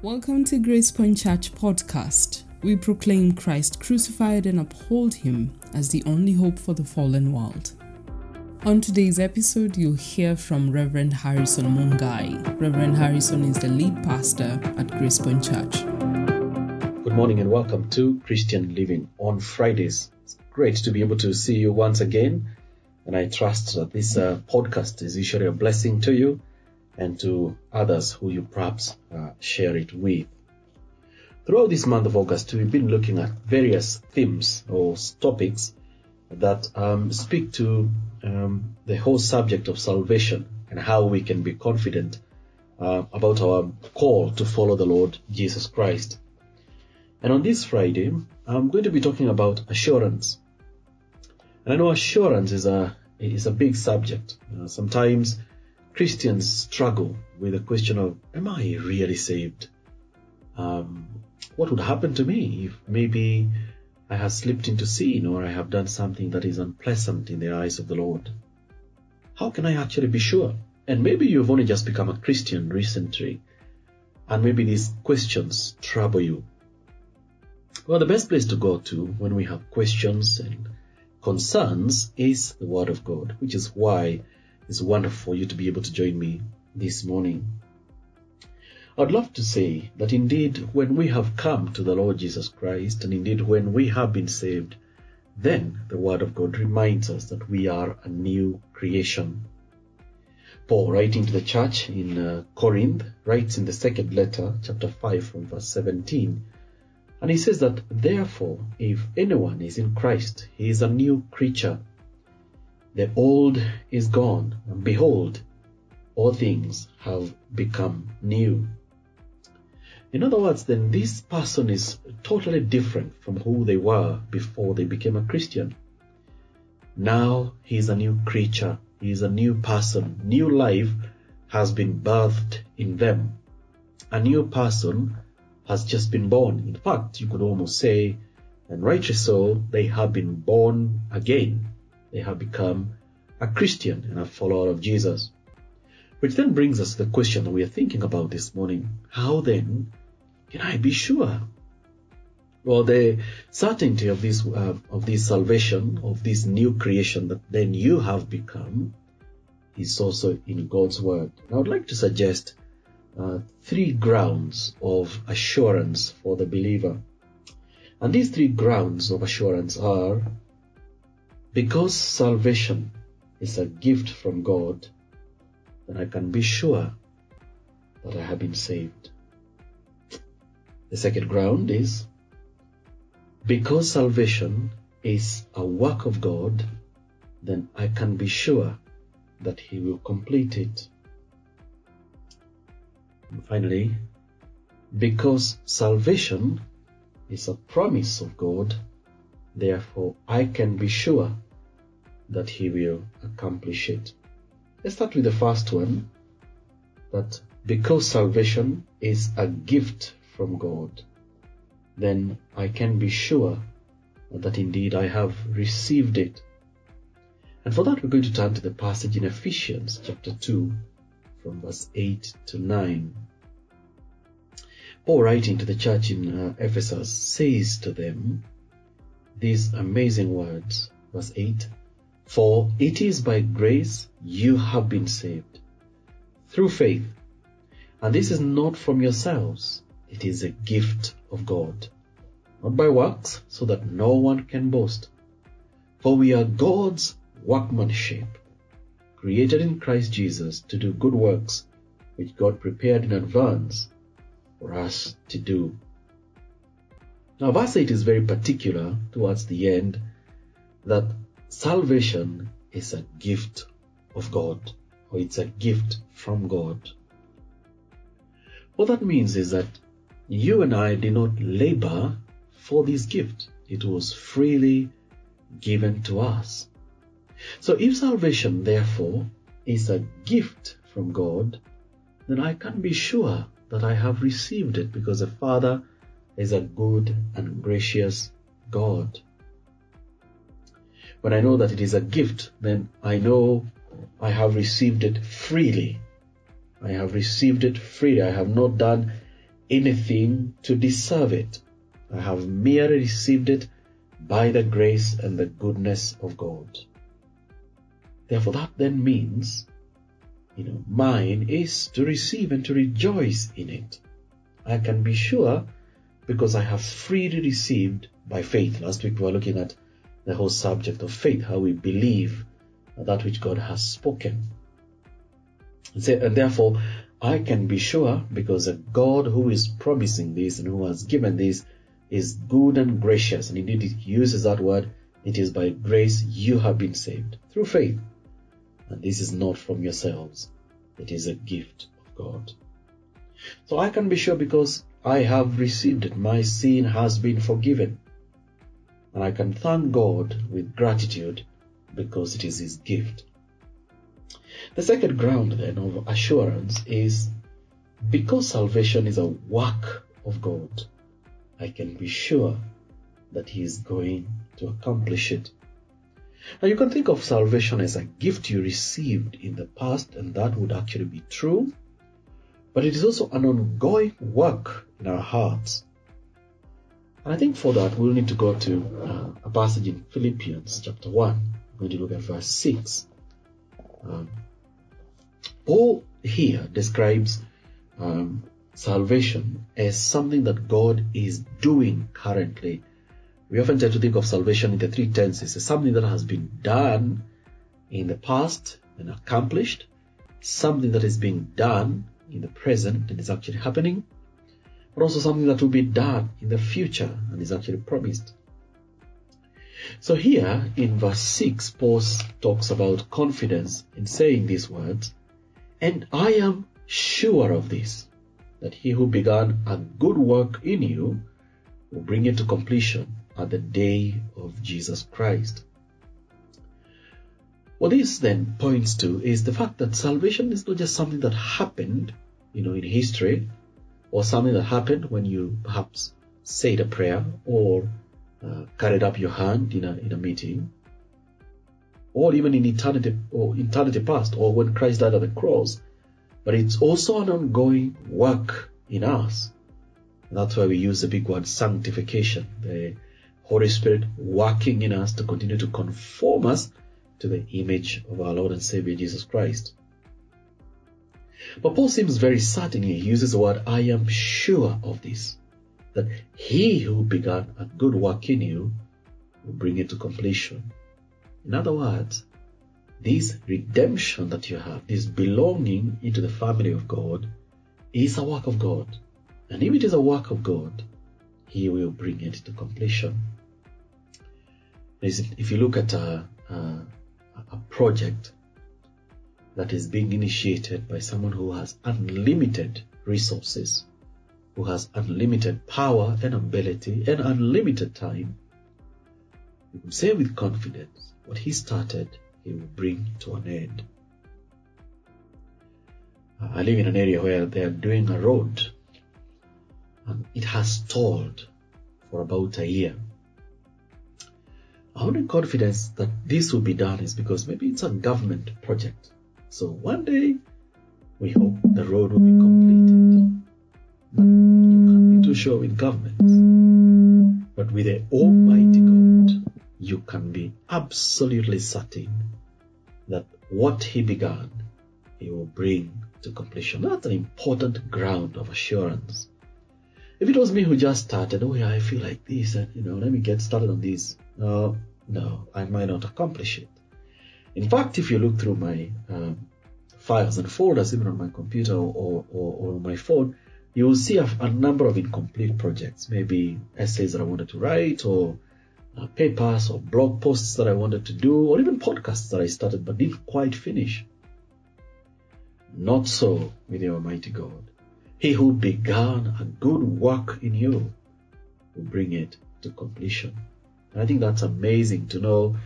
Welcome to Grace Point Church podcast. We proclaim Christ crucified and uphold him as the only hope for the fallen world. On today's episode, you'll hear from Reverend Harrison Mungai. Reverend Harrison is the lead pastor at Grace Point Church. Good morning and welcome to Christian Living on Fridays. It's great to be able to see you once again, and I trust that this uh, podcast is usually a blessing to you and to others who you perhaps uh, share it with. Throughout this month of August, we've been looking at various themes or topics that um, speak to um, the whole subject of salvation and how we can be confident uh, about our call to follow the Lord Jesus Christ. And on this Friday, I'm going to be talking about assurance. And I know assurance is a is a big subject. Uh, sometimes Christians struggle with the question of, am I really saved? Um, what would happen to me if maybe I have slipped into sin or I have done something that is unpleasant in the eyes of the Lord? How can I actually be sure? And maybe you've only just become a Christian recently, and maybe these questions trouble you. Well, the best place to go to when we have questions and concerns is the Word of God, which is why it's wonderful for you to be able to join me this morning. I'd love to say that indeed, when we have come to the Lord Jesus Christ, and indeed when we have been saved, then the Word of God reminds us that we are a new creation. Paul, writing to the church in uh, Corinth, writes in the second letter, chapter 5, from verse 17, and he says that, Therefore, if anyone is in Christ, he is a new creature. The old is gone, and behold, all things have become new. In other words, then this person is totally different from who they were before they became a Christian. Now he is a new creature, he is a new person, new life has been birthed in them. A new person has just been born. In fact, you could almost say, and rightly so, they have been born again they have become a Christian and a follower of Jesus. Which then brings us to the question that we are thinking about this morning. How then can I be sure? Well, the certainty of this, uh, of this salvation, of this new creation that then you have become, is also in God's Word. And I would like to suggest uh, three grounds of assurance for the believer. And these three grounds of assurance are because salvation is a gift from God, then I can be sure that I have been saved. The second ground is because salvation is a work of God, then I can be sure that He will complete it. And finally, because salvation is a promise of God, therefore I can be sure that He will accomplish it. Let's start with the first one that because salvation is a gift from God, then I can be sure that indeed I have received it. And for that, we're going to turn to the passage in Ephesians chapter 2, from verse 8 to 9. Paul, writing to the church in uh, Ephesus, says to them these amazing words. Verse 8 for it is by grace you have been saved, through faith. And this is not from yourselves, it is a gift of God, not by works, so that no one can boast. For we are God's workmanship, created in Christ Jesus to do good works, which God prepared in advance for us to do. Now, verse 8 is very particular towards the end that salvation is a gift of God, or it's a gift from God. What that means is that you and I did not labor for this gift. It was freely given to us. So if salvation, therefore, is a gift from God, then I can be sure that I have received it because the Father is a good and gracious God. When I know that it is a gift, then I know I have received it freely. I have received it freely. I have not done anything to deserve it. I have merely received it by the grace and the goodness of God. Therefore, that then means, you know, mine is to receive and to rejoice in it. I can be sure because I have freely received by faith. Last week we were looking at the whole subject of faith, how we believe that which God has spoken. And therefore, I can be sure because a God who is promising this and who has given this is good and gracious. And indeed, he uses that word. It is by grace you have been saved through faith. And this is not from yourselves. It is a gift of God. So I can be sure because I have received it. My sin has been forgiven. And I can thank God with gratitude because it is His gift. The second ground then of assurance is because salvation is a work of God, I can be sure that He is going to accomplish it. Now you can think of salvation as a gift you received in the past, and that would actually be true, but it is also an ongoing work in our hearts. And I think for that we'll need to go to uh, a passage in Philippians chapter 1. I'm going to look at verse 6. Um, Paul here describes um, salvation as something that God is doing currently. We often tend to think of salvation in the three tenses as something that has been done in the past and accomplished, something that is being done in the present and is actually happening, but also something that will be done in the future and is actually promised. So here in verse 6, Paul talks about confidence in saying these words, and I am sure of this, that he who began a good work in you will bring it to completion at the day of Jesus Christ. What this then points to is the fact that salvation is not just something that happened, you know, in history, or something that happened when you perhaps said a prayer or uh, carried up your hand in a, in a meeting, or even in eternity or eternity past, or when Christ died at the cross. But it's also an ongoing work in us. That's why we use the big word sanctification, the Holy Spirit working in us to continue to conform us to the image of our Lord and Savior Jesus Christ. But Paul seems very certain. He uses the word, I am sure of this that he who began a good work in you will bring it to completion. In other words, this redemption that you have, this belonging into the family of God, is a work of God. And if it is a work of God, He will bring it to completion. If you look at a, a, a project that is being initiated by someone who has unlimited resources, who has unlimited power and ability and unlimited time, you can say with confidence, what he started, he will bring to an end. I live in an area where they are doing a road and it has stalled for about a year. Our only confidence that this will be done is because maybe it's a government project. So one day we hope the road will be completed. But you can't be too sure with governments. But with the Almighty God, you can be absolutely certain that what He began, He will bring to completion. That's an important ground of assurance. If it was me who just started, oh yeah, I feel like this, and you know, let me get started on this. No, no, I might not accomplish it. In fact, if you look through my um, files and folders, even on my computer or, or, or my phone, you will see a, a, number of incomplete projects, maybe essays that I wanted to write, or uh, papers, or blog posts that I wanted to do, or even podcasts that I started but didn't quite finish. Not so with the Almighty God. He who began a good work in you will bring it to completion. And I think that's amazing to know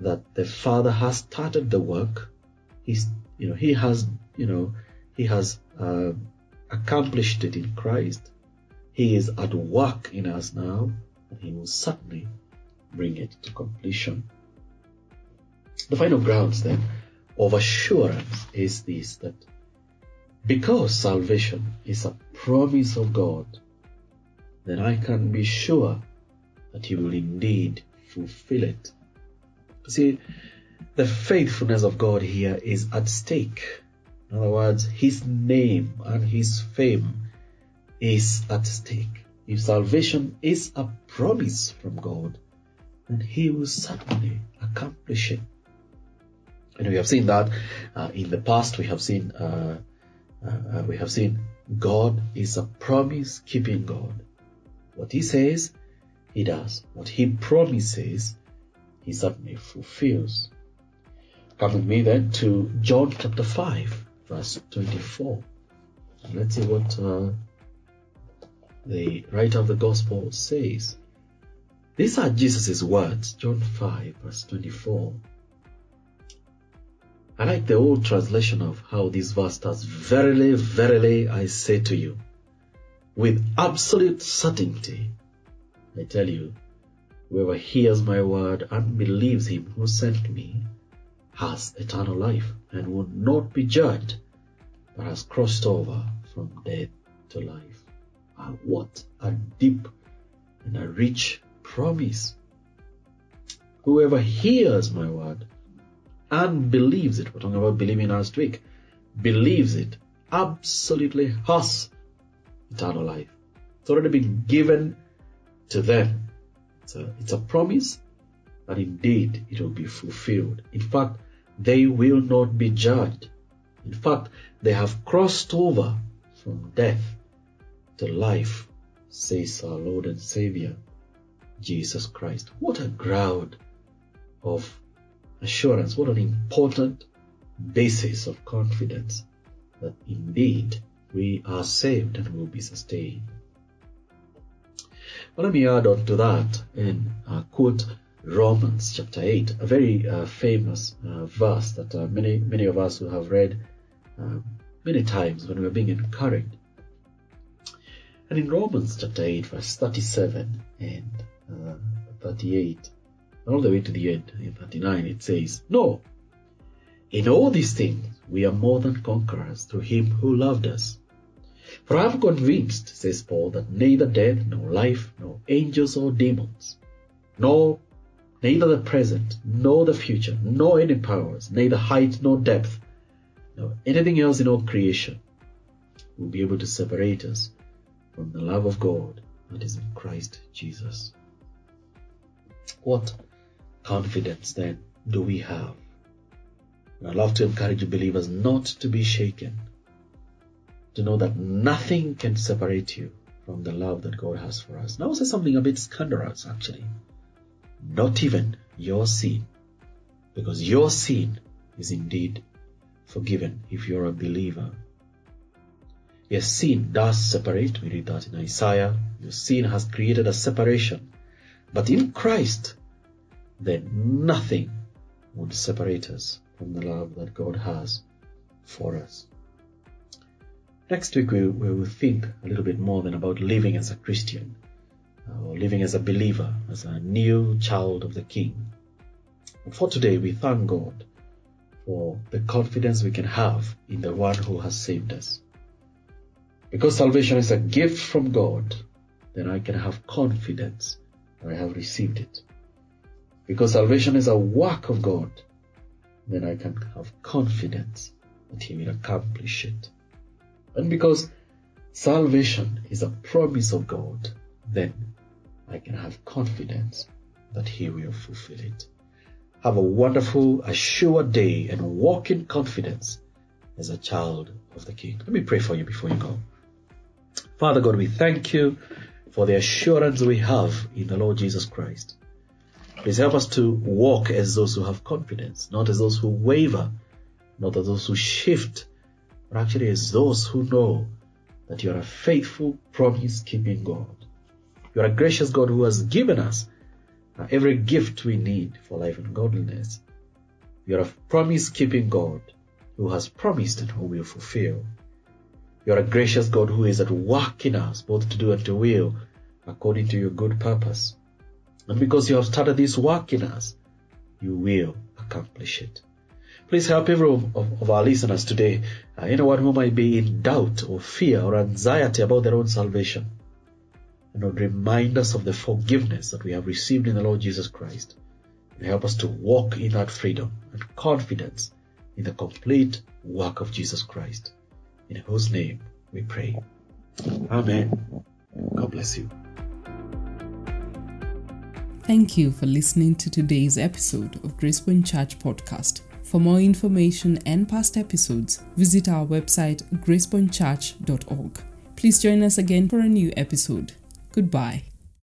that the Father has started the work. He's, you know, He has, you know, He has uh, accomplished it in Christ. He is at work in us now, and He will certainly bring it to completion. The final grounds then of assurance is this that because salvation is a promise of God, then I can be sure that He will indeed fulfill it. See, the faithfulness of God here is at stake. In other words, His name and His fame is at stake. If salvation is a promise from God, then He will certainly accomplish it. And we have seen that uh, in the past. We have seen uh, uh, we have seen God is a promise keeping God. What He says, He does. What He promises, He certainly fulfills. Come with me then to John chapter 5, verse 24. And let's see what uh, the writer of the gospel says. These are Jesus' words, John 5, verse 24. I like the old translation of how this verse starts. Verily, verily, I say to you, with absolute certainty, I tell you, whoever hears my word and believes him who sent me has eternal life and will not be judged, but has crossed over from death to life. And what a deep and a rich promise. Whoever hears my word and believes it, we're talking about believing last week, believes it, absolutely has eternal life. It's already been given to them. It's a, promise, that indeed it will be fulfilled. In fact, they will not be judged. In fact, they have crossed over from death to life, says our Lord and Savior, Jesus Christ. What a ground of assurance, what an important basis of confidence that indeed we are saved and will be sustained. Well, let me add on to that and uh, quote Romans chapter 8, a very uh, famous uh, verse that uh, many, many of us who have read uh, many times when we're being encouraged. And in Romans chapter 8, verse 37 and uh, 38, all the way to the end, in 39, it says, No, in all these things we are more than conquerors through him who loved us. For I am convinced, says Paul, that neither death, nor life, nor angels or demons, nor neither the present, nor the future, nor any powers, neither height nor depth, nor anything else in all creation will be able to separate us from the love of God that is in Christ Jesus. What confidence then do we have? And I love to encourage believers not to be shaken, to know that nothing can separate you from the love that God has for us. Now, say something a bit scandalous, actually. Not even your sin, because your sin is indeed forgiven if you're a believer. Yes, sin does separate. We read that in Isaiah. Your sin has created a separation. But in Christ, then nothing would separate us from the love that God has for us. Next week, we, we will think a little bit more than about living as a Christian uh, or living as a believer, as a new child of the King. For today, we thank God for the confidence we can have in the one who has saved us. Because salvation is a gift from God, then I can have confidence that I have received it. Because salvation is a work of God, then I can have confidence that He will accomplish it. And because salvation is a promise of God, then I can have confidence that He will fulfill it. Have a wonderful, assured day and walk in confidence as a child of the King. Let me pray for you before you go. Father God, we thank you for the assurance we have in the Lord Jesus Christ. Please help us to walk as those who have confidence, not as those who waver, not as those who shift, but actually as those who know that you are a faithful, promise keeping God. You are a gracious God who has given us uh, every gift we need for life and godliness. You are a promise keeping God who has promised and who will fulfill. You are a gracious God who is at work in us, both to do and to will, according to your good purpose. And because you have started this work in us, you will accomplish it. Please help every of, of, our listeners today, uh, anyone who might be in doubt or fear or anxiety about their own salvation. And Lord, remind us of the forgiveness that we have received in the Lord Jesus Christ. And help us to walk in that freedom and confidence in the complete work of Jesus Christ. In whose name we pray. Amen. God bless you. Thank you for listening to today's episode of Gracepoint Church Podcast. For more information and past episodes, visit our website gracepointchurch.org. Please join us again for a new episode. Goodbye.